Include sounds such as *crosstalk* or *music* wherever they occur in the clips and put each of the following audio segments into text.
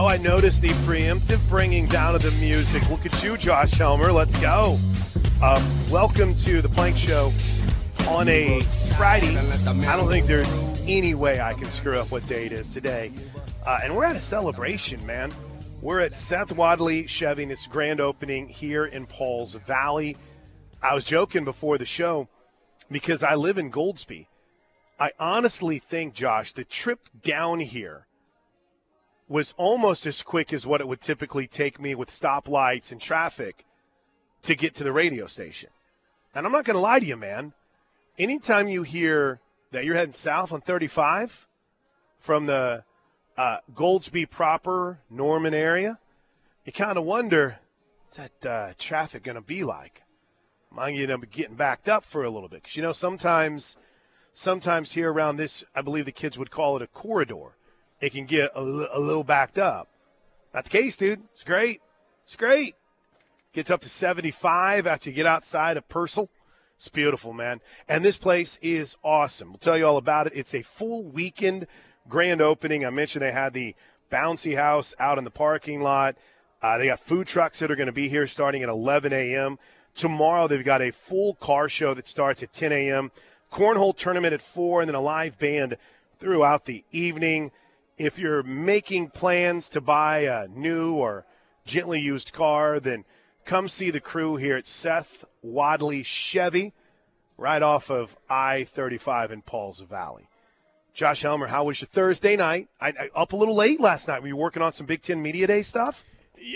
Oh, I noticed the preemptive bringing down of the music. Look at you, Josh Helmer. Let's go. Um, welcome to the Plank Show on a Friday. I don't think there's any way I can screw up what day it is today. Uh, and we're at a celebration, man. We're at Seth Wadley Chevy, its grand opening here in Pauls Valley. I was joking before the show because I live in Goldsby. I honestly think, Josh, the trip down here was almost as quick as what it would typically take me with stoplights and traffic to get to the radio station. And I'm not going to lie to you, man. Anytime you hear that you're heading south on 35 from the uh, Goldsby proper, Norman area, you kind of wonder what's that uh, traffic going to be like? Am I going to be getting backed up for a little bit? Because, you know, sometimes, sometimes here around this, I believe the kids would call it a corridor it can get a, a little backed up. Not the case, dude. It's great. It's great. Gets up to 75 after you get outside of Purcell. It's beautiful, man. And this place is awesome. We'll tell you all about it. It's a full weekend grand opening. I mentioned they had the bouncy house out in the parking lot. Uh, they got food trucks that are going to be here starting at 11 a.m. Tomorrow they've got a full car show that starts at 10 a.m. Cornhole tournament at 4 and then a live band throughout the evening if you're making plans to buy a new or gently used car, then come see the crew here at Seth Wadley Chevy, right off of I 35 in Pauls Valley. Josh Helmer, how was your Thursday night? I, I, up a little late last night. Were you working on some Big Ten Media Day stuff?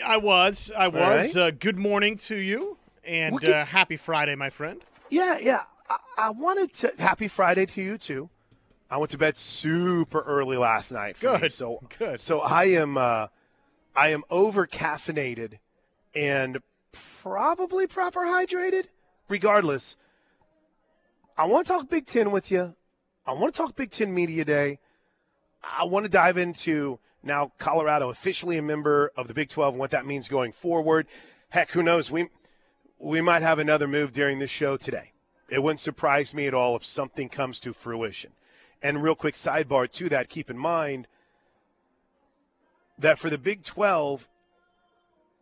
I was. I was. Right. Uh, good morning to you, and we'll uh, happy Friday, my friend. Yeah, yeah. I, I wanted to. Happy Friday to you too. I went to bed super early last night. good. Me, so good. So I am uh, I am over caffeinated and probably proper hydrated. Regardless, I want to talk Big Ten with you. I want to talk Big Ten Media Day. I want to dive into now Colorado officially a member of the Big 12 and what that means going forward. Heck, who knows? We we might have another move during this show today. It wouldn't surprise me at all if something comes to fruition. And real quick sidebar to that, keep in mind that for the Big 12,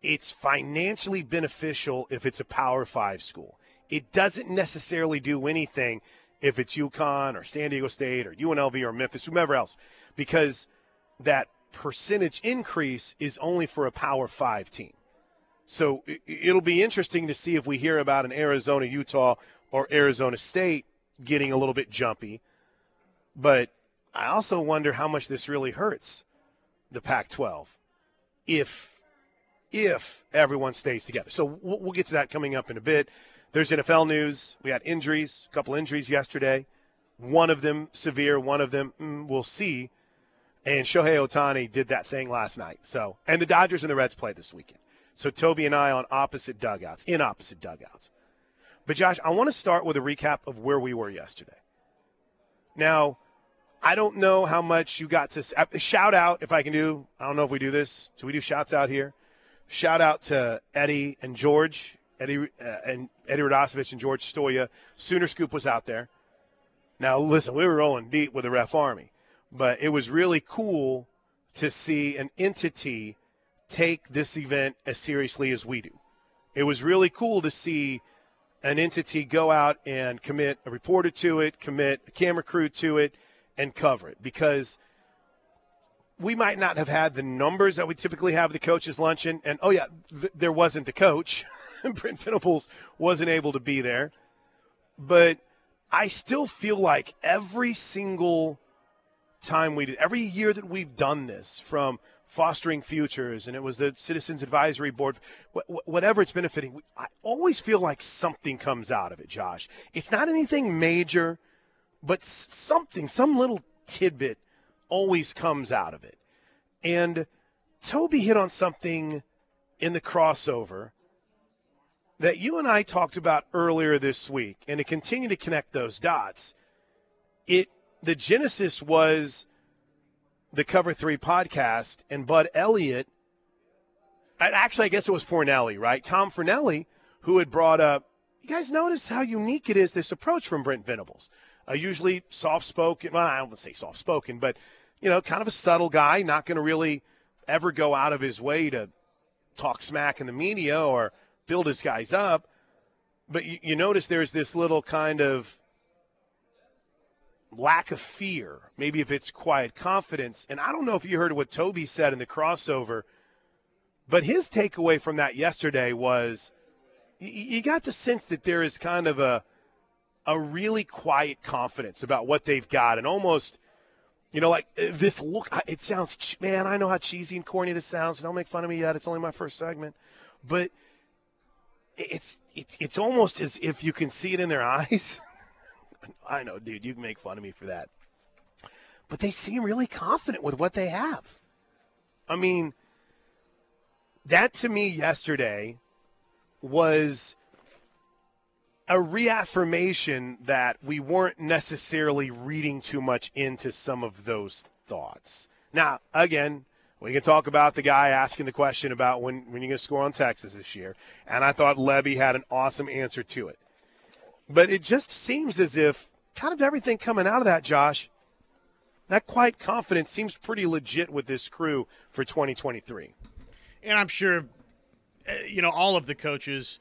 it's financially beneficial if it's a Power Five school. It doesn't necessarily do anything if it's UConn or San Diego State or UNLV or Memphis, whomever else, because that percentage increase is only for a Power Five team. So it'll be interesting to see if we hear about an Arizona, Utah, or Arizona State getting a little bit jumpy but I also wonder how much this really hurts the Pac-12 if if everyone stays together. So we'll, we'll get to that coming up in a bit. There's NFL news. We had injuries, a couple injuries yesterday. One of them severe, one of them mm, we'll see. And Shohei Ohtani did that thing last night. So, and the Dodgers and the Reds play this weekend. So Toby and I on opposite dugouts, in opposite dugouts. But Josh, I want to start with a recap of where we were yesterday. Now, I don't know how much you got to uh, shout out if I can do. I don't know if we do this. So we do shouts out here. Shout out to Eddie and George, Eddie uh, and Eddie Radosevich and George Stoia. Sooner Scoop was out there. Now listen, we were rolling deep with the Ref Army, but it was really cool to see an entity take this event as seriously as we do. It was really cool to see an entity go out and commit a reporter to it, commit a camera crew to it and cover it because we might not have had the numbers that we typically have the coaches luncheon. And oh yeah, th- there wasn't the coach. *laughs* Brent Venables wasn't able to be there, but I still feel like every single time we did, every year that we've done this, from fostering futures, and it was the Citizens Advisory Board, whatever it's benefiting, I always feel like something comes out of it, Josh. It's not anything major but something, some little tidbit always comes out of it. And Toby hit on something in the crossover that you and I talked about earlier this week, and to continue to connect those dots, it the genesis was the Cover Three podcast, and Bud Elliott. Actually, I guess it was Fornelli, right? Tom Fornelli, who had brought up. You guys notice how unique it is this approach from Brent Venables uh, usually soft spoken. Well, I don't want to say soft spoken, but you know, kind of a subtle guy, not going to really ever go out of his way to talk smack in the media or build his guys up. But you, you notice there's this little kind of lack of fear. Maybe if it's quiet confidence. And I don't know if you heard what Toby said in the crossover, but his takeaway from that yesterday was you got the sense that there is kind of a a really quiet confidence about what they've got and almost you know like this look it sounds man i know how cheesy and corny this sounds don't make fun of me yet it's only my first segment. But it's it's, it's almost as if you can see it in their *laughs* eyes. I know dude you can make fun of me for that. But they seem really confident with what they have. I mean that to me yesterday was a reaffirmation that we weren't necessarily reading too much into some of those thoughts. Now, again, we can talk about the guy asking the question about when, when you're going to score on Texas this year. And I thought Lebby had an awesome answer to it. But it just seems as if kind of everything coming out of that, Josh, that quiet confidence seems pretty legit with this crew for 2023. And I'm sure, eh, you know, all of the coaches,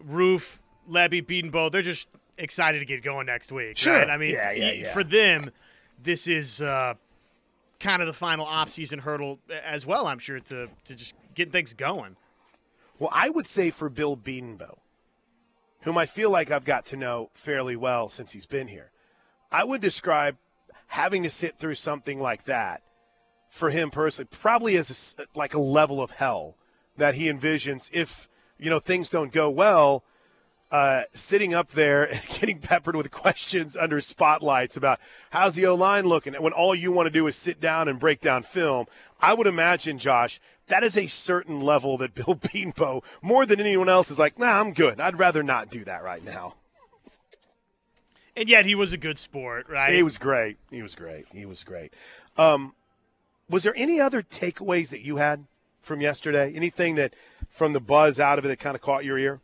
Roof, Lebby, Bedenbaugh, they're just excited to get going next week. Sure. Right? I mean, yeah, yeah, yeah. for them, this is uh, kind of the final offseason hurdle as well, I'm sure, to, to just get things going. Well, I would say for Bill Bedenbaugh, whom I feel like I've got to know fairly well since he's been here, I would describe having to sit through something like that for him personally probably as a, like a level of hell that he envisions if you know things don't go well uh, sitting up there and *laughs* getting peppered with questions under spotlights about how's the O line looking when all you want to do is sit down and break down film. I would imagine, Josh, that is a certain level that *laughs* Bill Bedenbaugh, more than anyone else, is like, nah, I'm good. I'd rather not do that right now. And yet he was a good sport, right? He was great. He was great. He was great. Um, was there any other takeaways that you had from yesterday? Anything that from the buzz out of it that kind of caught your ear?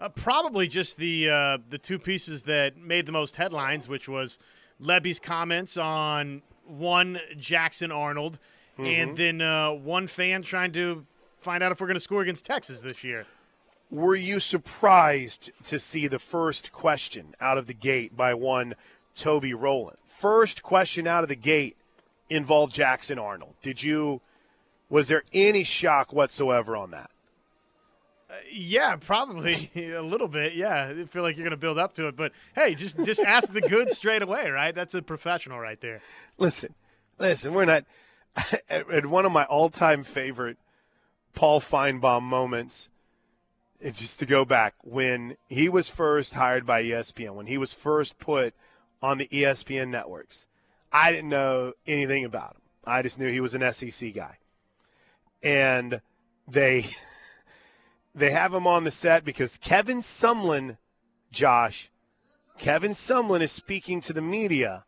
Uh, probably just the uh, the two pieces that made the most headlines, which was Lebby's comments on one Jackson Arnold, mm-hmm. and then uh, one fan trying to find out if we're going to score against Texas this year. Were you surprised to see the first question out of the gate by one Toby Rowland? First question out of the gate involved Jackson Arnold. Did you? Was there any shock whatsoever on that? Uh, yeah, probably *laughs* a little bit. Yeah, I feel like you're going to build up to it, but hey, just just ask the good *laughs* straight away, right? That's a professional right there. Listen, listen, we're not. *laughs* At one of my all-time favorite Paul Finebaum moments, just to go back when he was first hired by ESPN, when he was first put on the ESPN networks, I didn't know anything about him. I just knew he was an SEC guy, and they they have him on the set because Kevin Sumlin, Josh, Kevin Sumlin is speaking to the media,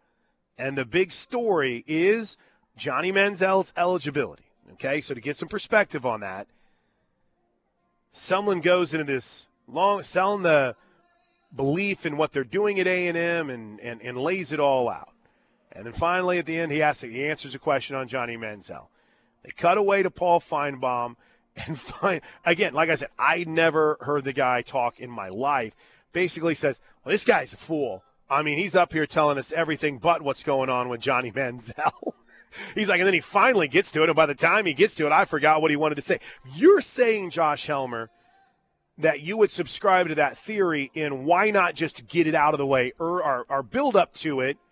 and the big story is Johnny Manziel's eligibility. Okay, so to get some perspective on that, Sumlin goes into this long selling the belief in what they're doing at A&M and, and, and lays it all out. And then finally at the end, he asks, he answers a question on Johnny Manziel. They cut away to Paul Finebaum – and *laughs* find again, like I said, I never heard the guy talk in my life. Basically says, well, this guy's a fool. I mean, he's up here telling us everything but what's going on with Johnny *laughs* Manziel. he's like, and then he finally gets to it, and by the time he gets to it, I forgot what he wanted to say. You're saying, Josh Helmer, that you would subscribe to that theory in why not just get it out of the way or, or, or build up to it –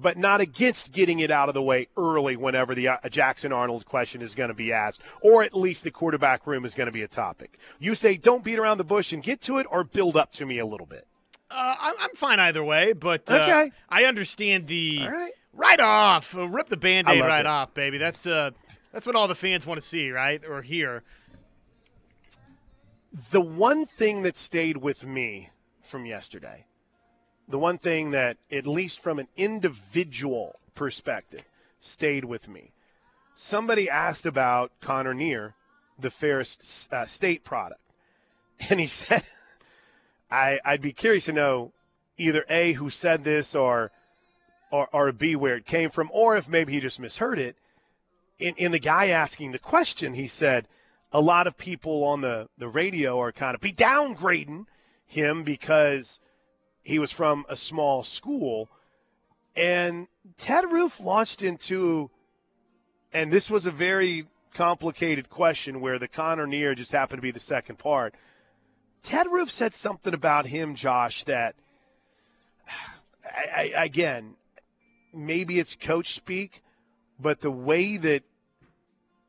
but not against getting it out of the way early whenever the uh, Jackson Arnold question is going to be asked, or at least the quarterback room is going to be a topic. You say don't beat around the bush and get to it, or build up to me a little bit. Uh, I'm fine either way, but uh, okay. I understand the right. right off, uh, rip the band-aid right it. off, baby. That's uh, that's what all the fans want to see, right, or hear. The one thing that stayed with me from yesterday the one thing that, at least from an individual perspective, stayed with me. Somebody asked about Connor Neer, the Ferris uh, State product, *laughs* and he said, I, "I'd be curious to know either a who said this or, or or b where it came from, or if maybe he just misheard it." in, in the guy asking the question, he said a lot of people on the, the radio are kind of be downgrading him because he was from a small school. And Ted Roof launched into, and this was a very complicated question where the Connor Neer just happened to be the second part. Ted Roof said something about him, Josh, that I, I, again, maybe it's coach speak, but the way that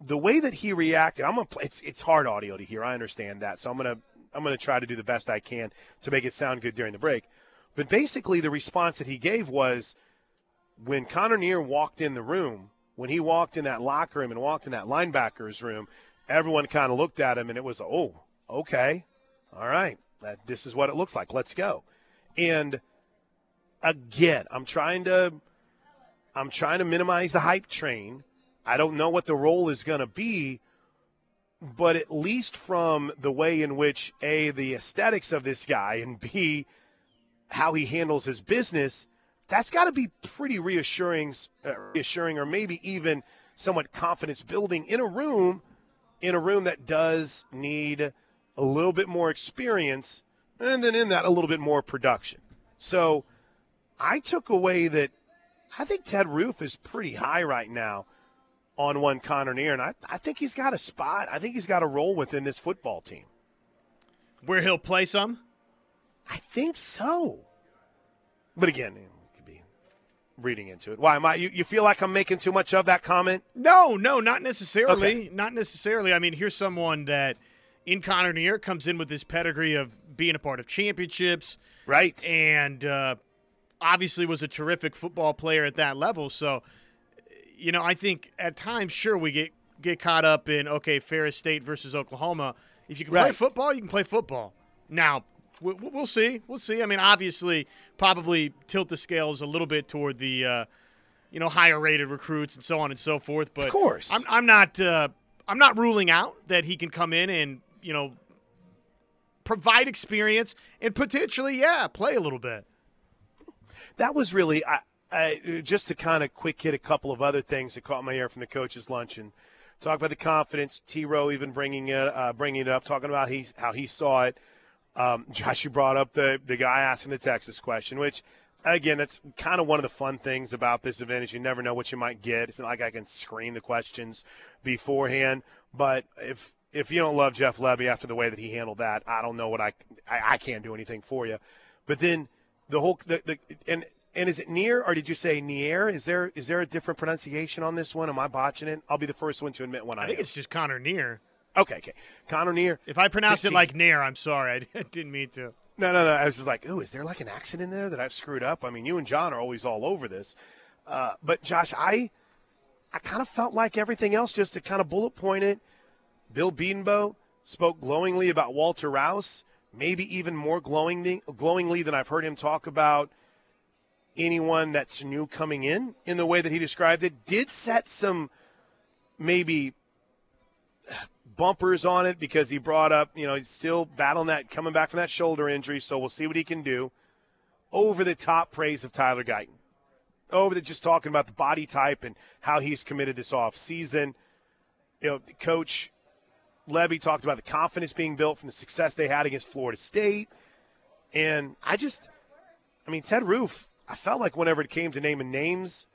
the way that he reacted, I'm gonna play. It's it's hard audio to hear. I understand that, so I'm gonna I'm gonna try to do the best I can to make it sound good during the break. But basically, the response that he gave was when Connor Neer walked in the room, when he walked in that locker room and walked in that linebackers room, everyone kind of looked at him and it was, oh, okay, all right, this is what it looks like. Let's go. And again, I'm trying to I'm trying to minimize the hype train. I don't know what the role is going to be, but at least from the way in which a the aesthetics of this guy and b how he handles his business, that's got to be pretty reassuring, uh, reassuring, or maybe even somewhat confidence building in a room, in a room that does need a little bit more experience, and then in that a little bit more production. So I took away that I think Ted Roof is pretty high right now on one Connor Neer, and I, I think he's got a spot. I think he's got a role within this football team. Where he'll play some? I think so. But again, it could be reading into it. Why am I? You, you feel like I'm making too much of that comment? No, no, not necessarily. Okay. Not necessarily. I mean, here's someone that in Connor Neer comes in with this pedigree of being a part of championships, right? And uh, obviously was a terrific football player at that level. So, you know, I think at times, sure, we get get caught up in okay, Ferris State versus Oklahoma. If you can right. play football, you can play football. Now, we'll see. We'll see. I mean, obviously, probably tilt the scales a little bit toward the, uh, you know, higher rated recruits and so on and so forth. But of course, I'm, I'm not. Uh, I'm not ruling out that he can come in and you know provide experience and potentially, yeah, play a little bit that was really I, I, just to kind of quick hit a couple of other things that caught my ear from the coaches' lunch and talk about the confidence. T. Rowe even bringing it uh, bringing it up, talking about he's, how he saw it. Um, *laughs* Josh, you brought up the the guy asking the Texas question, which again, that's kind of one of the fun things about this event is you never know what you might get. It's not like I can screen the questions beforehand, but if if you don't love Jeff Lebby after the way that he handled that, I don't know what I I, I can't do anything for you. But then the whole the, the and and is it near or did you say near? Is there is there a different pronunciation on this one? Am I botching it? I'll be the first one to admit when I. I think am. it's just Connor Near. Okay, okay, Connor Near. If I pronounced 16. it like Nair, I'm sorry. I *laughs* didn't mean to. No, no, no. I was just like, ooh, is there like an accent in there that I've screwed up? I mean, you and John are always all over this. Uh, but Josh, I, I kind of felt like everything else just to kind of bullet point it. Bill Bedenbaugh spoke glowingly about Walter Rouse maybe even more glowingly, glowingly than I've heard him talk about anyone that's new coming in in the way that he described it. Did set some maybe bumpers on it because he brought up, you know, he's still battling that, coming back from that shoulder injury, so we'll see what he can do. Over the top praise of Tyler Guyton. Over the just talking about the body type and how he's committed this off season. You know, coach Lebby talked about the confidence being built from the success they had against Florida State. And I just, I mean, Ted Roof, I felt like whenever it came to naming names,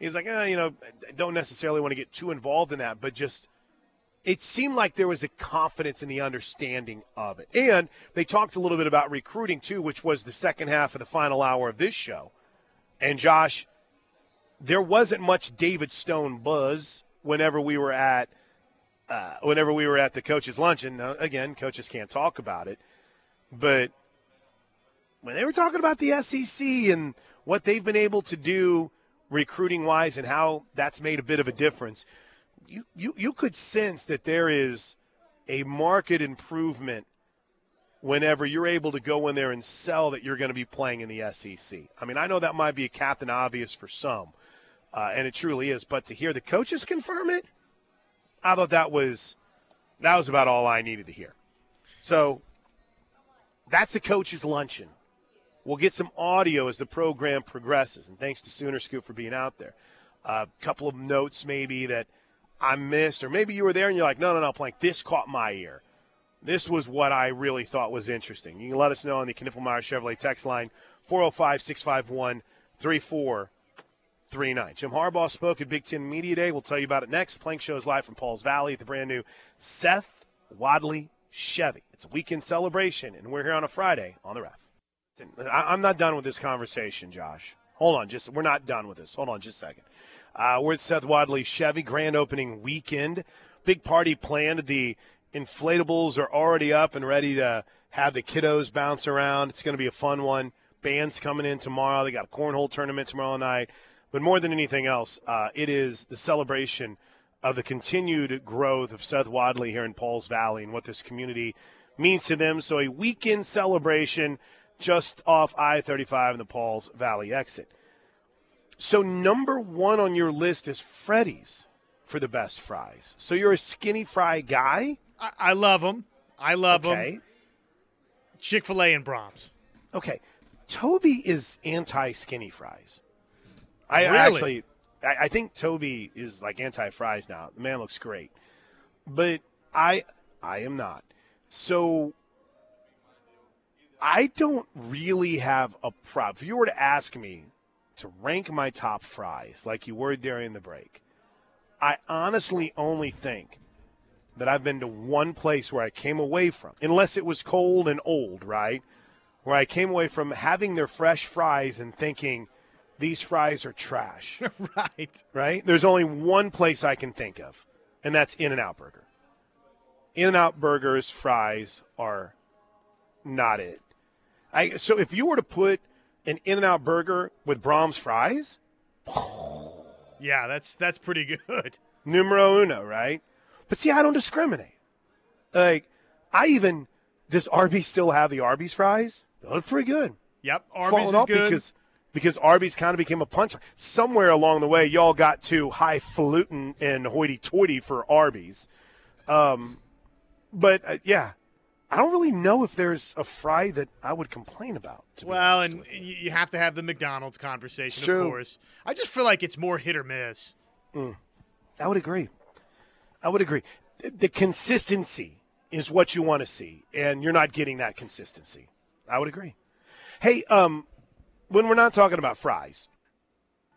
he's like, eh, you know, I don't necessarily want to get too involved in that, but just it seemed like there was a confidence in the understanding of it. And they talked a little bit about recruiting too, which was the second half of the final hour of this show. And Josh, there wasn't much David Stone buzz whenever we were at – uh, whenever we were at the coaches' luncheon, uh, again, coaches can't talk about it, but when they were talking about the SEC and what they've been able to do recruiting wise and how that's made a bit of a difference, you, you, you could sense that there is a market improvement whenever you're able to go in there and sell that you're going to be playing in the SEC. I mean, I know that might be a captain obvious for some, uh, and it truly is, but to hear the coaches confirm it, I thought that was that was about all I needed to hear. So that's the coach's luncheon. We'll get some audio as the program progresses, and thanks to Sooner Scoop for being out there. A uh, couple of notes maybe that I missed, or maybe you were there and you're like, no, no, no, Plank, this caught my ear. This was what I really thought was interesting. You can let us know on the Knippelmeyer Chevrolet text line 405 651 3439. Jim Harbaugh spoke at Big Ten Media Day. We'll tell you about it next. Plank shows live from Paul's Valley at the brand new Seth Wadley Chevy. It's a weekend celebration, and we're here on a Friday on the ref. I'm not done with this conversation, Josh. Hold on, just we're not done with this. Hold on, just a second. Uh, we're at Seth Wadley Chevy grand opening weekend. Big party planned. The inflatables are already up and ready to have the kiddos bounce around. It's going to be a fun one. Bands coming in tomorrow. They got a cornhole tournament tomorrow night. But more than anything else, uh, it is the celebration of the continued growth of Seth Wadley here in Pauls Valley and what this community means to them. So a weekend celebration just off I 35 in the Pauls Valley exit. So, number one on your list is Freddy's for the best fries. So, you're a skinny fry guy? I, I love them. I love okay. them. Chick fil A and Braum's. Okay. Toby is anti skinny fries. I really? actually, I, I think Toby is like anti fries now. The man looks great. But I, I am not. So, I don't really have a problem. If you were to ask me to rank my top fries like you were during the break, I honestly only think that I've been to one place where I came away from, unless it was cold and old, right? Where I came away from having their fresh fries and thinking, these fries are trash. *laughs* right. Right? There's only one place I can think of, and that's In N Out Burger. In N Out Burger's fries are not it. I so if you were to put an In and Out burger with Braum's fries, yeah, that's that's pretty good. *laughs* Numero uno, right? But see, I don't discriminate. Like, I even does Arby's still have the Arby's fries? They look pretty good. Yep, Arby's is good because because Arby's kind of became a punch. Somewhere along the way, y'all got too highfalutin and hoity-toity for Arby's. Um, but uh, yeah, I don't really know if there's a fry that I would complain about. well, and you. you have to have the McDonald's conversation, True. of course. I just feel like it's more hit or miss. Mm. I would agree. I would agree. The consistency is what you want to see, and you're not getting that consistency. I would agree. Hey, um, when we're not talking about fries,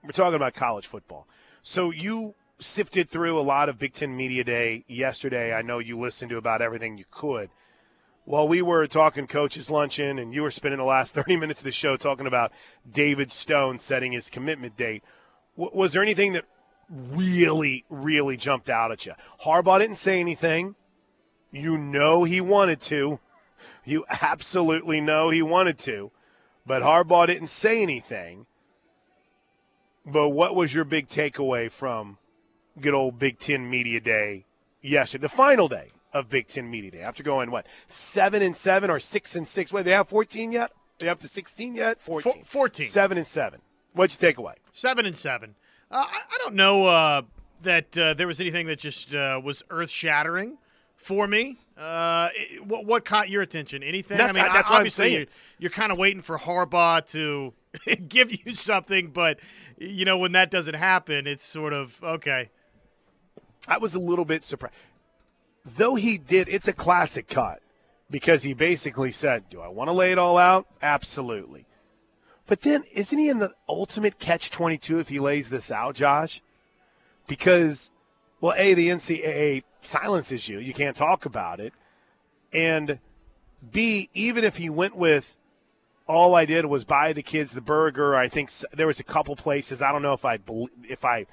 we're talking about college football. So you sifted through a lot of Big Ten Media Day yesterday. I know you listened to about everything you could while we were talking coaches luncheon and you were spending the last *laughs* 30 minutes of the show talking about David Stone setting his commitment date, w- was there anything that really, really jumped out at you? Harbaugh didn't say anything. You know he wanted to. *laughs* You absolutely know he wanted to. But Harbaugh didn't say anything. But what was your big takeaway from good old Big Ten Media Day yesterday, the final day of Big Ten Media Day after going what seven and seven or six and six. Wait, they have fourteen yet? They up to sixteen yet? Fourteen. Fourteen. Seven and seven. What'd you take away? Seven and seven. Uh, I, I, don't know uh, that uh, there was anything that just uh, was earth shattering for me. Uh, it, what, what, caught your attention? Anything? That's, I mean, that's obviously you're, you're kind of waiting for Harbaugh to *laughs* give you something, but you know when that doesn't happen, it's sort of okay. I was a little bit surprised though he did, it's a classic cut because he basically said, Do I want to lay it all out? Absolutely. But then, isn't he in the ultimate catch 22 if he lays this out, Josh? Because, well, A, the NCAA silences you. You can't talk about it. And B, even if he went with all I did was buy the kids the burger, I think there was a couple places. I don't know if I if I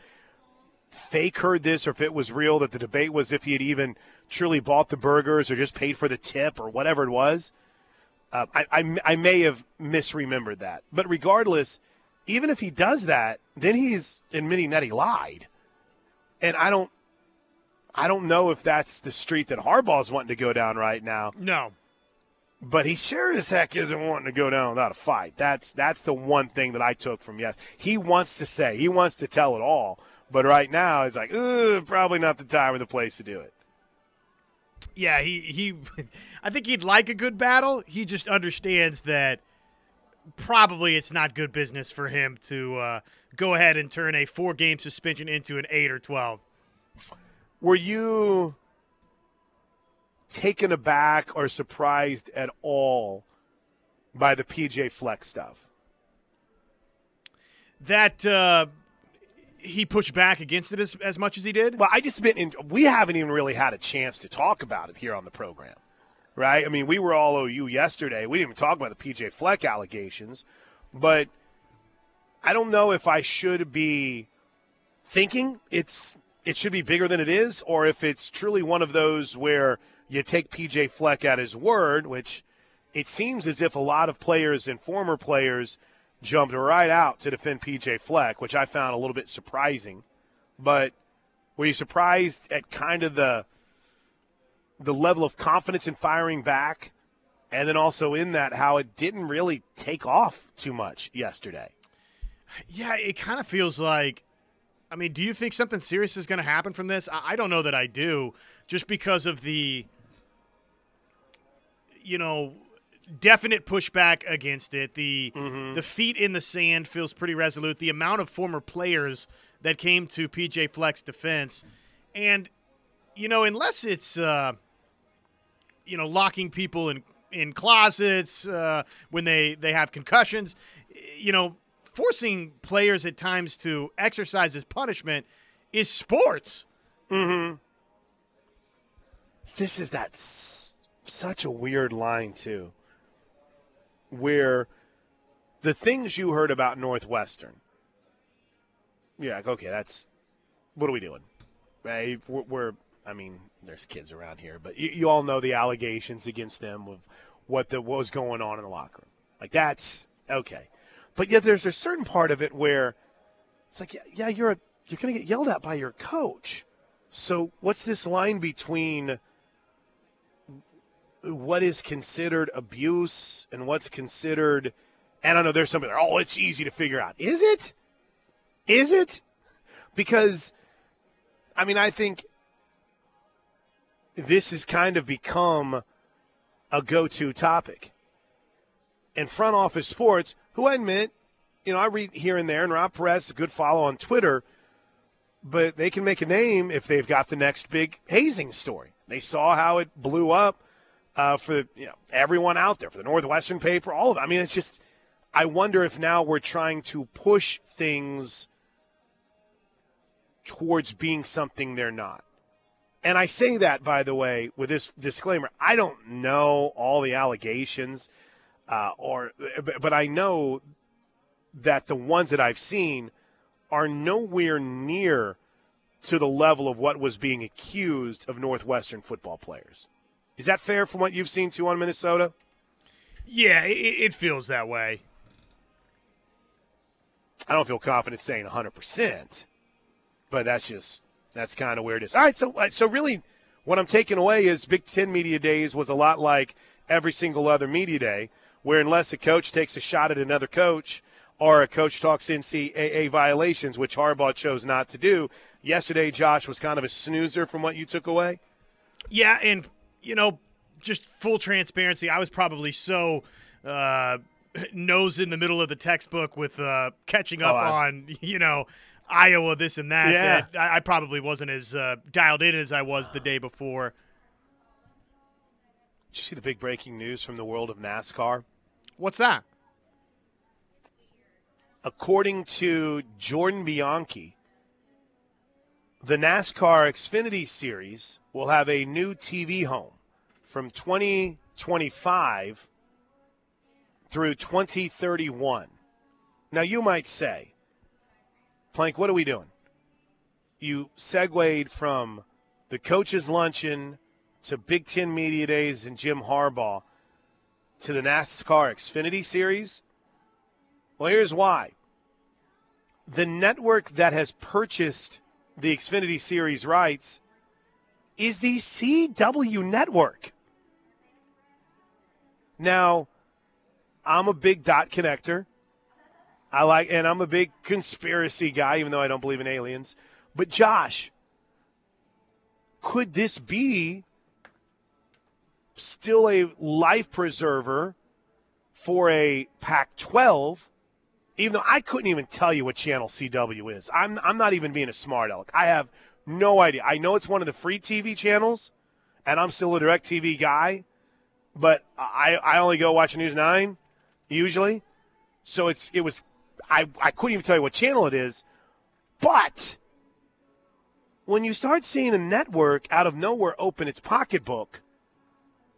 fake heard this or if it was real that the debate was if he had even truly bought the burgers or just paid for the tip or whatever it was. Uh, I, I, I may have misremembered that. But regardless, even if he does that, then he's admitting that he lied. And I don't I don't know if that's the street that Harbaugh's wanting to go down right now. No. But he sure as heck isn't wanting to go down without a fight. That's that's the one thing that I took from yes. He wants to say, he wants to tell it all. But right now, it's like, ooh, probably not the time or the place to do it. Yeah, he he. *laughs* I think he'd like a good battle. He just understands that probably it's not good business for him to uh, go ahead and turn a four-game suspension into an eight or twelve. were you taken aback or surprised at all by the PJ Fleck's stuff? That uh, he pushed back against it as, as much as he did? Well, I just been in, we haven't even really had a chance to talk about it here on the program, right? I mean, we were all OU yesterday. We didn't even talk about the PJ Fleck allegations, but I don't know if I should be thinking it's it should be bigger than it is, or if it's truly one of those where you take PJ Fleck at his word, which it seems as if a lot of players and former players jumped right out to defend PJ Fleck, which I found a little bit surprising. But were you surprised at kind of the the level of confidence in firing back, and then also in that how it didn't really take off too much yesterday? Yeah, it kind of feels like. I mean, do you think something serious is going to happen from this? I, I don't know that I do, just because of the, you know, definite pushback against it. The Mm-hmm. the feet in the sand feels pretty resolute. The amount of former players that came to PJ Fleck's defense, and you know, unless it's uh, you know locking people in in closets uh, when they they have concussions, you know, forcing players at times to exercise as punishment is sports. Mm-hmm. This is that s- such a weird line too where the things you heard about northwestern yeah like, okay that's what are we doing? Right we're, we're i mean there's kids around here but you, you all know the allegations against them of what the what was going on in the locker room. Like that's okay. But yet there's a certain part of it where it's like yeah, yeah you're you're going to get yelled at by your coach. So what's this line between what is considered abuse and what's considered and I know there's something there, oh it's easy to figure out. Is it? Is it? Because I mean I think this has kind of become a go-to topic. In front office sports, who I admit, you know, I read here and there, and Rob Perez, a good follow on Twitter, but they can make a name if they've got the next big hazing story. They saw how it blew up uh, for you know everyone out there, for the Northwestern paper, all of it. I mean, it's just I wonder if now we're trying to push things towards being something they're not. And I say that, by the way, with this disclaimer. I don't know all the allegations, uh, or but I know that the ones that I've seen are nowhere near to the level of what was being accused of Northwestern football players. Is that fair from what you've seen too on Minnesota? Yeah, it, it feels that way. I don't feel confident saying 100%, but that's just that's kind of where it is. All right, so uh, so really what I'm taking away is Big 10 media days was a lot like every single other media day where unless a coach takes a shot at another coach or a coach talks NCAA violations, which Harbaugh chose not to do, yesterday Josh was kind of a snoozer from what you took away. Yeah, and you know, just full transparency, I was probably so uh, *laughs* nose in the middle of the textbook with uh, catching up Oh, I- on *laughs* you know Iowa this and that. Yeah. that I, I probably wasn't as uh, dialed in as I was the day before. Did you see the big breaking news from the world of NASCAR? What's that? according to Jordan Bianchi, the NASCAR Xfinity Series will have a new TV home from 2025 through 2031. Now, you might say, Plank, what are we doing? You segued from the coaches' luncheon to Big Ten Media Days and Jim Harbaugh to the NASCAR Xfinity Series. Well, here's why. The network that has purchased the Xfinity Series rights is the CW network. Now, I'm a big dot connector. I like, and I'm a big conspiracy guy, even though I don't believe in aliens. But Josh, could this be still a life preserver for a Pac 12? Even though I couldn't even tell you what channel CW is. I'm, I'm not even being a smart aleck. I have No idea. I know it's one of the free TV channels, and I'm still a direct TV guy, but I, I only go watch News 9 usually. So it's it was I, I couldn't even tell you what channel it is, but when you start seeing a network out of nowhere open its pocketbook,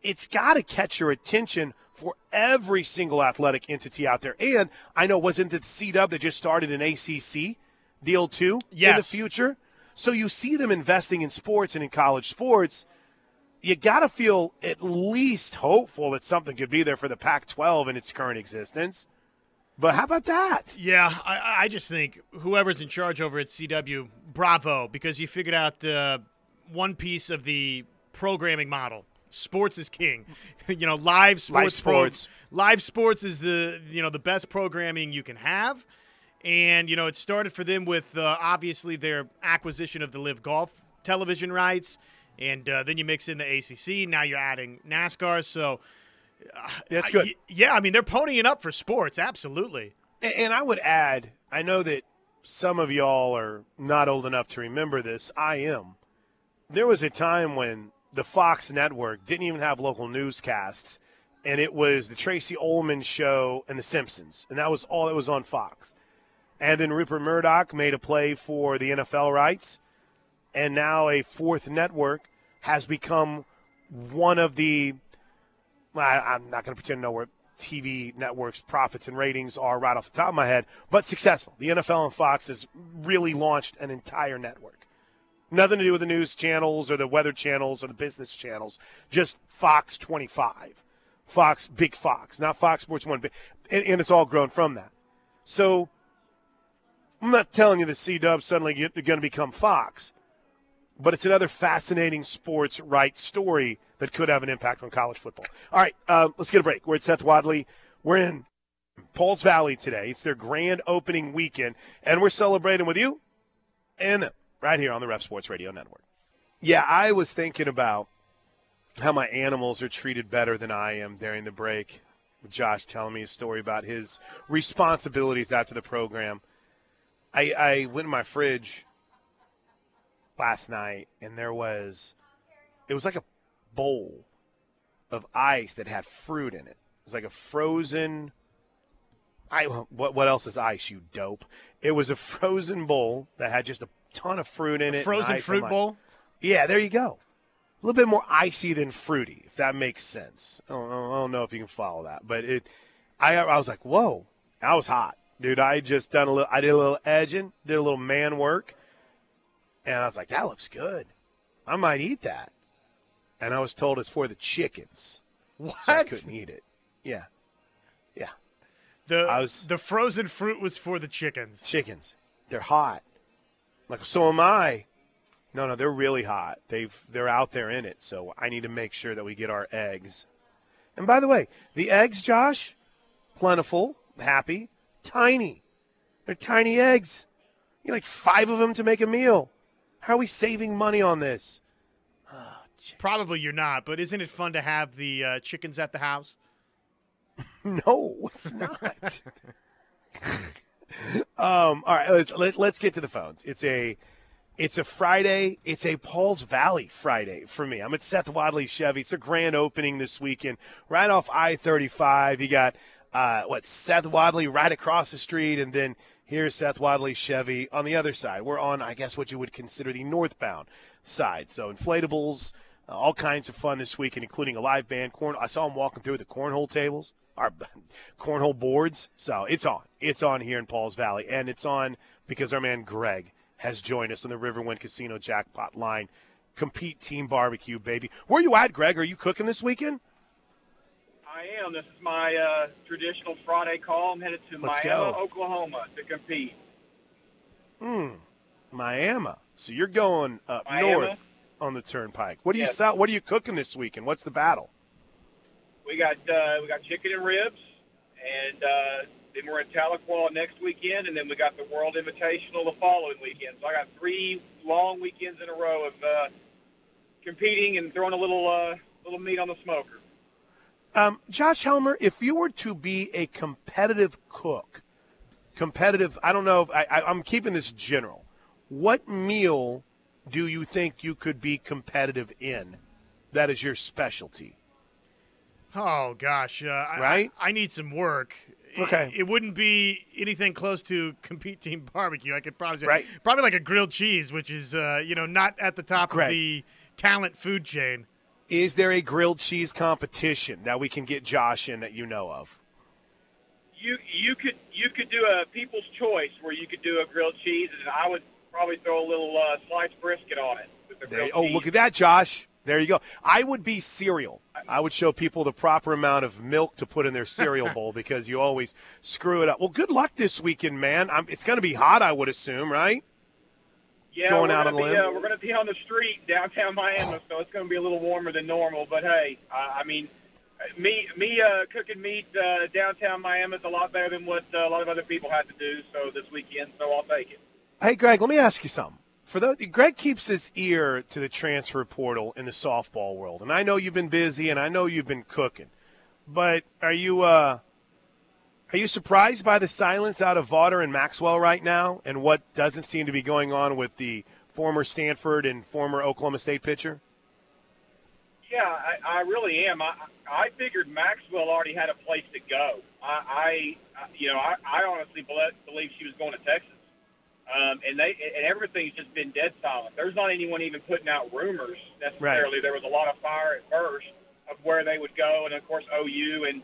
it's got to catch your attention for every single athletic entity out there. And I know, wasn't it the C Dub that just started an ACC deal too yes. in the future? So you see them investing in sports and in college sports. You got to feel at least hopeful that something could be there for the Pac 12 in its current existence. But how about that? Yeah, I, I, just think whoever's in charge over at CW, bravo, because you figured out uh, one piece of the programming model sports is king. *laughs* you know, live sports, live sports. Pro, live sports is the you know the best programming you can have. And you know, it started for them with uh, obviously their acquisition of the LIV Golf television rights, and uh, then you mix in the ACC. Now you're adding NASCAR, so uh, that's good. I, yeah, I mean they're ponying up for sports, absolutely. And, and I would add, I know that some of y'all are not old enough to remember this. I am. There was a time when the Fox network didn't even have local newscasts, and it was the Tracey Ullman show and The Simpsons, and that was all that was on Fox. And then Rupert Murdoch made a play for the NFL rights, and now a fourth network has become one of the. I, am not going to pretend to know where TV networks' profits and ratings are right off the top of my head, but successful. The NFL and Fox has really launched an entire network. Nothing to do with the news channels or the weather channels or the business channels. Just Fox 25. Fox, Big Fox, not Fox Sports 1. And, and it's all grown from that. So I'm not telling you the C Dubs suddenly going to become Fox, but it's another fascinating sports right story that could have an impact on college football. All right, uh, let's get a break. We're at Seth Wadley. We're in Pauls Valley today. It's their grand opening weekend, and we're celebrating with you and them right here on the Ref Sports Radio Network. Yeah, I was thinking about how my animals are treated better than I am during the break. Josh telling me a story about his responsibilities after the program. I, I went in my fridge last night and there was it was like a bowl of ice that had fruit in it. It was like a frozen I what what else is ice, you dope? It was a frozen bowl that had just a ton of fruit in a it. Frozen fruit like, bowl. Yeah, there you go. A little bit more icy than fruity, if that makes sense. I don't, I don't know if you can follow that, but it. I I was like, whoa, that was hot, dude. I just done a little. I did a little edging, did a little man work, and I was like, that looks good. I might eat that. And I was told it's for the chickens. What? So I couldn't eat it. Yeah, yeah. The was, the frozen fruit was for the chickens. Chickens. They're hot. Like, so am I. No, no, they're really hot. They've they're out there in it. So I need to make sure that we get our eggs. And by the way, the eggs, Josh, plentiful, happy, tiny. They're tiny eggs. You like five of them to make a meal. How are we saving money on this? Oh, Probably you're not, but isn't it fun to have the uh, chickens at the house? *laughs* no, it's not. *laughs* um, all right, let's let, us let us get to the phones. It's a it's a Friday. It's a Pauls Valley Friday for me. I'm at Seth Wadley Chevy. It's a grand opening this weekend, right off I-35. You got uh, what Seth Wadley right across the street, and then here's Seth Wadley Chevy on the other side. We're on, I guess, what you would consider the northbound side. So inflatables, uh, all kinds of fun this weekend, including a live band. Corn. I saw them walking through the cornhole tables our *laughs* cornhole boards. So it's on. It's on here in Pauls Valley, and it's on because our man Greg has joined us on the Riverwind Casino jackpot line. Compete Team Barbecue, baby. Where you at, Greg? Are you cooking this weekend? I am. This is my uh, traditional Friday call. I'm headed to Let's Miami, go. Oklahoma to compete. Hmm. Miami. So you're going up Miami. north on the turnpike. What do you yes. sell? What are you cooking this weekend? What's the battle? we got uh, we got chicken and ribs, and uh, then we're in Tahlequah next weekend, and then we got the World Invitational the following weekend. So I got three long weekends in a row of uh, competing and throwing a little uh, little meat on the smoker. Um, Josh Helmer, if you were to be a competitive cook, competitive, I don't know, I, I, I'm keeping this general. What meal do you think you could be competitive in? That is your specialty. Oh gosh, uh, right? I, I, need some work. Okay. It, it, wouldn't be anything close to compete team *laughs* barbecue. I could probably say right. probably like a grilled cheese, which is uh, you know not at the top Greg. of the talent food chain. Is there a grilled cheese competition that we can get Josh in that you know of? You you could you could do a people's choice where you could do a grilled cheese, and I would probably throw a little uh, sliced brisket on it. There, oh, look at that, Josh. There you go. I would be cereal. I would show people the proper amount of milk to put in their cereal bowl *laughs* because you always screw it up. Well, good luck this weekend, man. I'm, it's going to be hot, I would assume, right? Yeah, going we're out on limb. Uh, we're going to be on the street downtown Miami, so it's going to be a little warmer than normal. But hey, I, I mean, me me uh, cooking meat uh, downtown Miami is a lot better than what uh, a lot of other people had to do. So this weekend, so I'll take it. Hey, Greg, let me ask you something. For those, Greg keeps his ear to the transfer portal in the softball world, and I know you've been busy, and I know you've been cooking. But are you uh, are you surprised by the silence out of Vawter and Maxwell right now, and what doesn't seem to be going on with the former Stanford and former Oklahoma State pitcher? Yeah, I, I really am. I, I figured Maxwell already had a place to go. I, I you know, I, I honestly believe she was going to Texas, um, and they and everything's just been dead silent. There's not anyone even putting out rumors necessarily. Right. There was a lot of fire at first of where they would go, and of course OU, and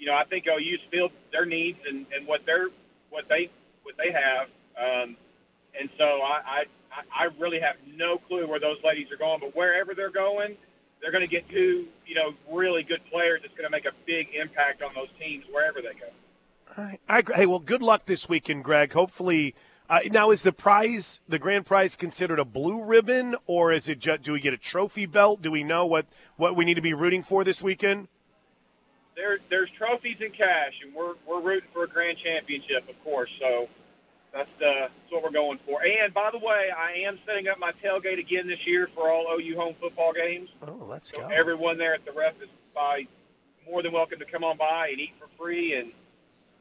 you know, I think OU's filled their needs and, and what they're what they what they have, um, and so I, I I really have no clue where those ladies are going, but wherever they're going they're going to get two, you know, really good players that's going to make a big impact on those teams wherever they go. Right. I, hey, well, good luck this weekend, Greg. Hopefully, uh, now is the prize, the grand prize, considered a blue ribbon, or is it? Just, do we get a trophy belt? Do we know what what we need to be rooting for this weekend? There, there's trophies and cash, and we're we're rooting for a grand championship, of course. So that's, uh, that's what we're going for. And by the way, I am setting up my tailgate again this year for all OU home football games. Oh, let's so go! Everyone there at the ref is by more than welcome to come on by and eat for free and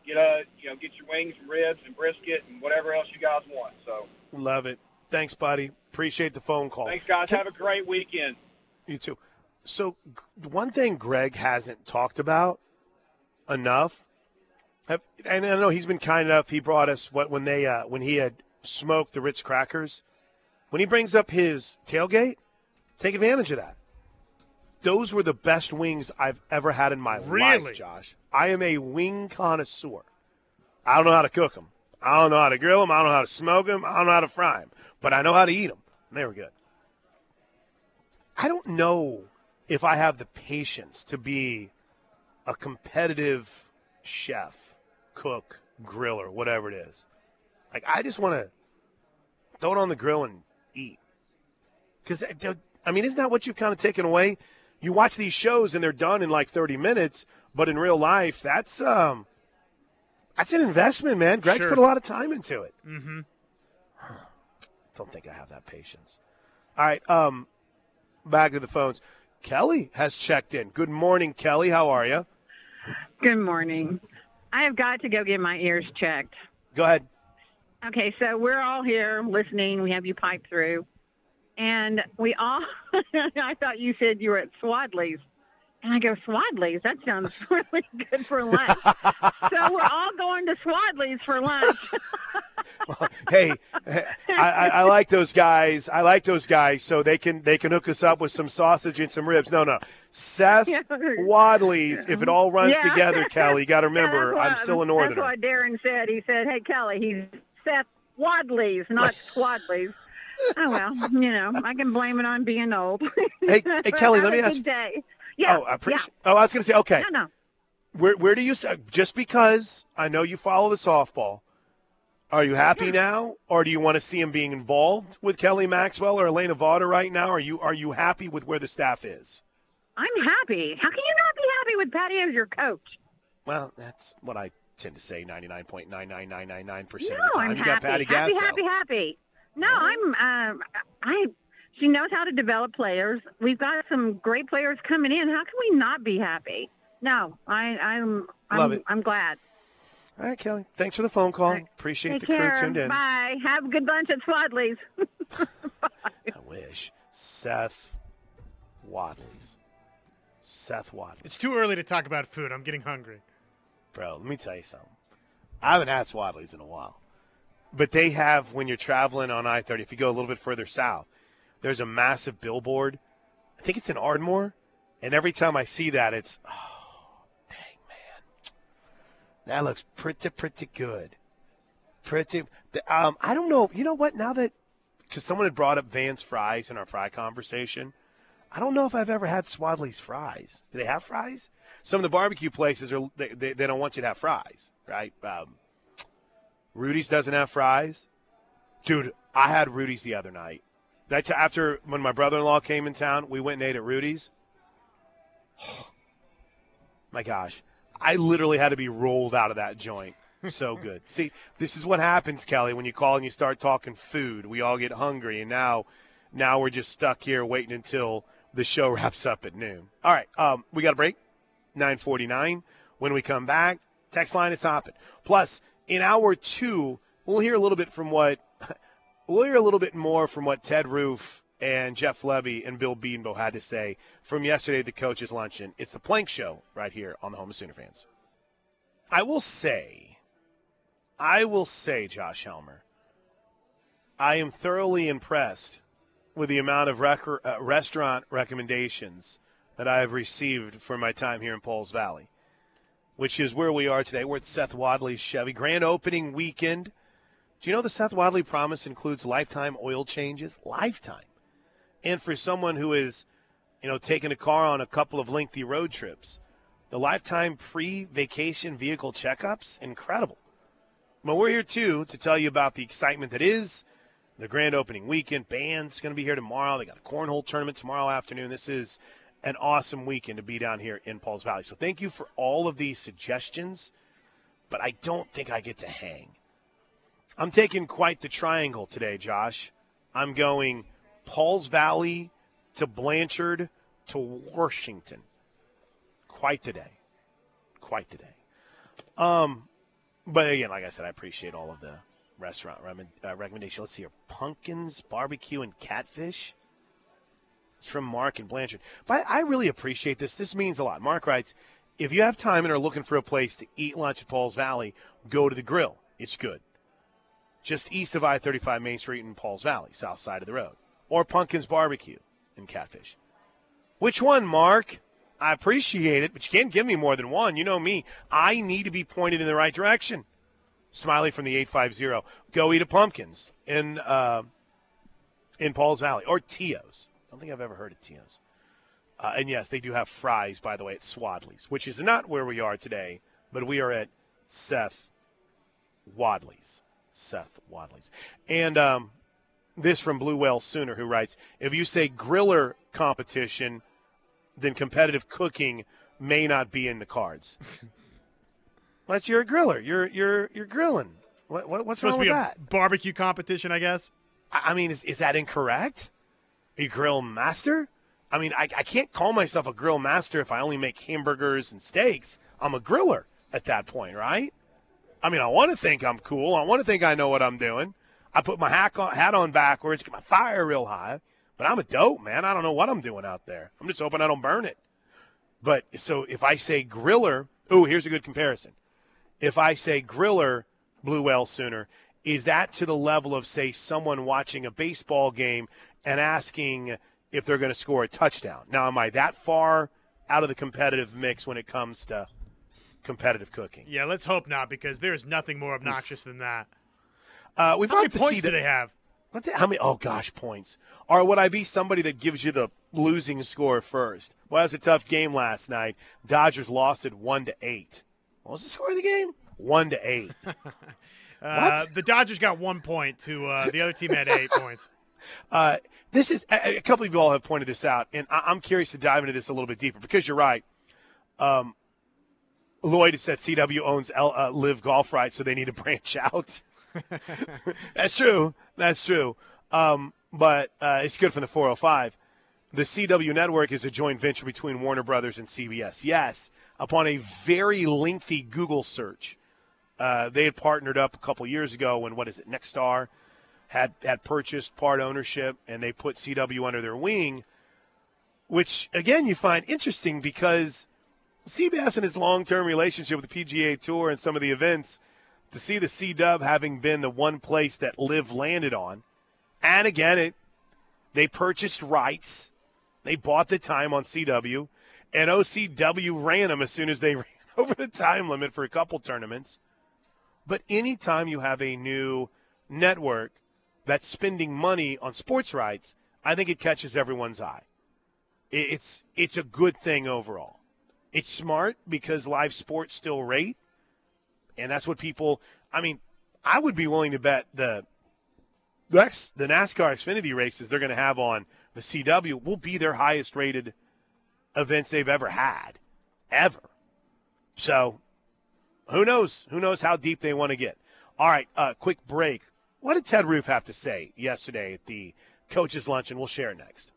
get a you know get your wings and ribs and brisket and whatever else you guys want. So love it. Thanks, buddy. Appreciate the phone call. Thanks, guys. Have a great weekend. You too. So, one thing Greg hasn't talked about enough, and I know he's been kind enough. He brought us what when they uh, when he had smoked the Ritz crackers. When he brings up his tailgate, take advantage of that. Those were the best wings I've ever had in my Really? life, Josh. I am a wing connoisseur. I don't know how to cook them. I don't know how to grill them. I don't know how to smoke them. I don't know how to fry them. But I know how to eat them. They were good. I don't know if I have the patience to be a competitive chef, cook, griller, whatever it is. Like I just want to throw it on the grill and eat. Because I mean, isn't that what you've kind of taken away? You watch these shows and they're done in like 30 minutes, but in real life, that's um, that's an investment, man. Greg's Sure. put a lot of time into it. Mm-hmm. Don't think I have that patience. All right, um, back to the phones. Kelly has checked in. Good morning, Kelly. How are you? Good morning. I have got to go get my ears checked. Go ahead. Okay, so we're all here listening. We have you pipe through. And we all, *laughs* I thought you said you were at Swadley's. And I go, Swadley's? That sounds *laughs* really good for lunch. so we're all going to Swadley's for lunch. *laughs* hey, I, I, I like those guys. I like those guys, so they can they can hook us up with some sausage and some ribs. No, no, Seth Yeah. *laughs* Wadley's. If it all runs Yeah. together, Kelly, you got to remember, that's what- I'm still a That's northerner. what Darren said. He said, hey, Kelly, he's Seth Wadley's, not Swadley's. oh, well, you know, I can blame it on being old. Hey- hey, Kelly, let me ask- you. Yeah, oh, I appreciate. Oh, I was going to say, okay. No, no. Where where do you just because I know you follow the softball? Are you happy now, or do you want to see him being involved with Kelly Maxwell or Alana Vawter right now? Are you are you happy with where the staff is? I'm happy. How can you not be happy with Patty as your coach? Well, that's what I tend to say 99.99999% No, of the time. I'm you happy. got Patty happy, Gasso. happy, happy. No, I'm. Um, I. She knows how to develop players. We've got some great players coming in. How can we not be happy? No, I, I'm. I'm, Love it. I'm glad. All right, Kelly. Thanks for the phone call. right. Appreciate Take the care. crew tuned in. Bye. Have a good lunch at Swadley's. *laughs* I wish. Seth Wadley's. Seth Wadley. It's too early to talk about food. I'm getting hungry. Bro, let me tell you something. I haven't had Swadley's in a while. But they have, when you're traveling on I 30, if you go a little bit further south, there's a massive billboard. I think it's in Ardmore. And every time I see that, it's, oh, dang, man. That looks pretty, pretty good. Pretty. Um, I don't know. You know what? Now that, because someone had brought up Vance fries in our fry conversation, I don't know if I've ever had Swadley's fries. Do they have fries? Some of the barbecue places are they, they, they don't want you to have fries, right? Um, Rudy's doesn't have fries. Dude, I had Rudy's the other night. That after when my brother-in-law came in town, we went and ate at Rudy's. *sighs* my gosh, I literally had to be rolled out of that joint. So *laughs* good. See, this is what happens, Kelly, when you call and you start talking food. We all get hungry, and now, now we're just stuck here waiting until the show *laughs* wraps up at noon. All right, um, we got a break. 949. When we come back, text line is hopping. Plus, in hour two, we'll hear a little bit from what we'll hear a little bit more from what Ted Roof and Jeff Lebby and Bill Bedenbaugh had to say from yesterday at the coaches luncheon. It's the Plank Show right here on the Home of Sooner fans. I will say, I will say, Josh Helmer, I am thoroughly impressed with the amount of rec- uh, restaurant recommendations that I have received for my time here in Pauls Valley which is where we are today. We're at Seth Wadley's Chevy grand opening weekend. Do you know the Seth Wadley promise includes lifetime oil changes? Lifetime. And for someone who is, you know, taking a car on a couple of lengthy road trips, the lifetime pre-vacation vehicle checkups, incredible. But we're here too to tell you about the excitement that is the grand opening weekend. Band's going to be here tomorrow. They got a cornhole tournament tomorrow afternoon. This is an awesome weekend to be down here in Pauls Valley. So thank you for all of these suggestions, but I don't think I get to hang. I'm taking quite the triangle today, Josh. I'm going Pauls Valley to Blanchard to Washington. Quite the day. Quite the day. Um, but again, like I said, I appreciate all of the restaurant uh, recommendations. Let's see here: pumpkins, barbecue, and catfish. It's from Mark and Blanchard. But I really appreciate this. This means a lot. Mark writes, if you have time and are looking for a place to eat lunch at Pauls Valley, go to the grill. It's good. Just east of I 35 Main Street in Pauls Valley, south side of the road. Or Pumpkins Barbecue in Catfish. Which one, Mark? I appreciate it, but you can't give me more than one. You know me. I need to be pointed in the right direction. Smiley from the 850. Go eat a Pumpkins in, uh, in Pauls Valley. Or Tio's. I don't think I've ever heard of Tio's. Uh, and yes, they do have fries, by the way, at Swadley's, which is not where we are today, but we are at Seth Wadley's. Seth Wadley's. And um, this from Blue Whale Sooner, who writes If you say griller competition, then competitive cooking may not be in the cards. *laughs* Unless you're a griller. You're, you're, you're grilling. What, what, what's supposed wrong to with be that? barbecue competition, I guess. I mean, is, is that incorrect? a grill master? I mean, I, I can't call myself a grill master if I only make hamburgers and steaks. I'm a griller at that point, right? I mean, I want to think I'm cool. I want to think I know what I'm doing. I put my hat on, hat on backwards, get my fire real high, but I'm a dope, man. I don't know what I'm doing out there. I'm just hoping I don't burn it. But so if I say griller, oh, here's a good comparison. If I say griller, blue whale sooner, is that to the level of, say, someone watching a baseball game and asking if they're going to score a touchdown. Now, am I that far out of the competitive mix when it comes to competitive cooking? Yeah, let's hope not, because there's nothing more obnoxious than that. Uh, we've How many points do they have? How many? Oh gosh, points. Or would I be somebody that gives you the losing score first? Well, it was a tough game last night. Dodgers lost it one to eight. What was the score of the game? One to eight. *laughs* uh, the Dodgers got one point. To uh, the other team had eight points. *laughs* Uh, this is a, couple of you all have pointed this out, and I, am curious to dive into this a little bit deeper because you're right. Um, Lloyd said CW owns L, uh, LIV Golf rights, so they need to *laughs* branch out. *laughs* That's true. That's true. Um, but uh, it's good from the 405. The CW network is a joint venture between Warner Brothers and CBS. Yes, upon a very lengthy Google search, uh, they had partnered up a couple years ago when what is it, Nexstar had had purchased part ownership and they put CW under their wing, which again you find interesting because Seabass and his long-term relationship with the PGA Tour and some of the events, to see the C Dub having been the one place that LIV landed on, and again it they purchased rights, they bought the time on CW, and OCW ran them as soon as they *laughs* ran over the time limit for a couple tournaments. But anytime you have a new network that's spending money on sports rights, I think it catches everyone's eye. It's it's a good thing overall. It's smart because live sports still rate, and that's what people. I mean, I would be willing to bet the the NASCAR Xfinity races they're going to have on the CW will be their highest rated events they've ever had, ever. So, who knows? Who knows how deep they want to get? All right, uh, quick break. What did Ted Roof have to say yesterday at the coaches' luncheon? We'll share it next.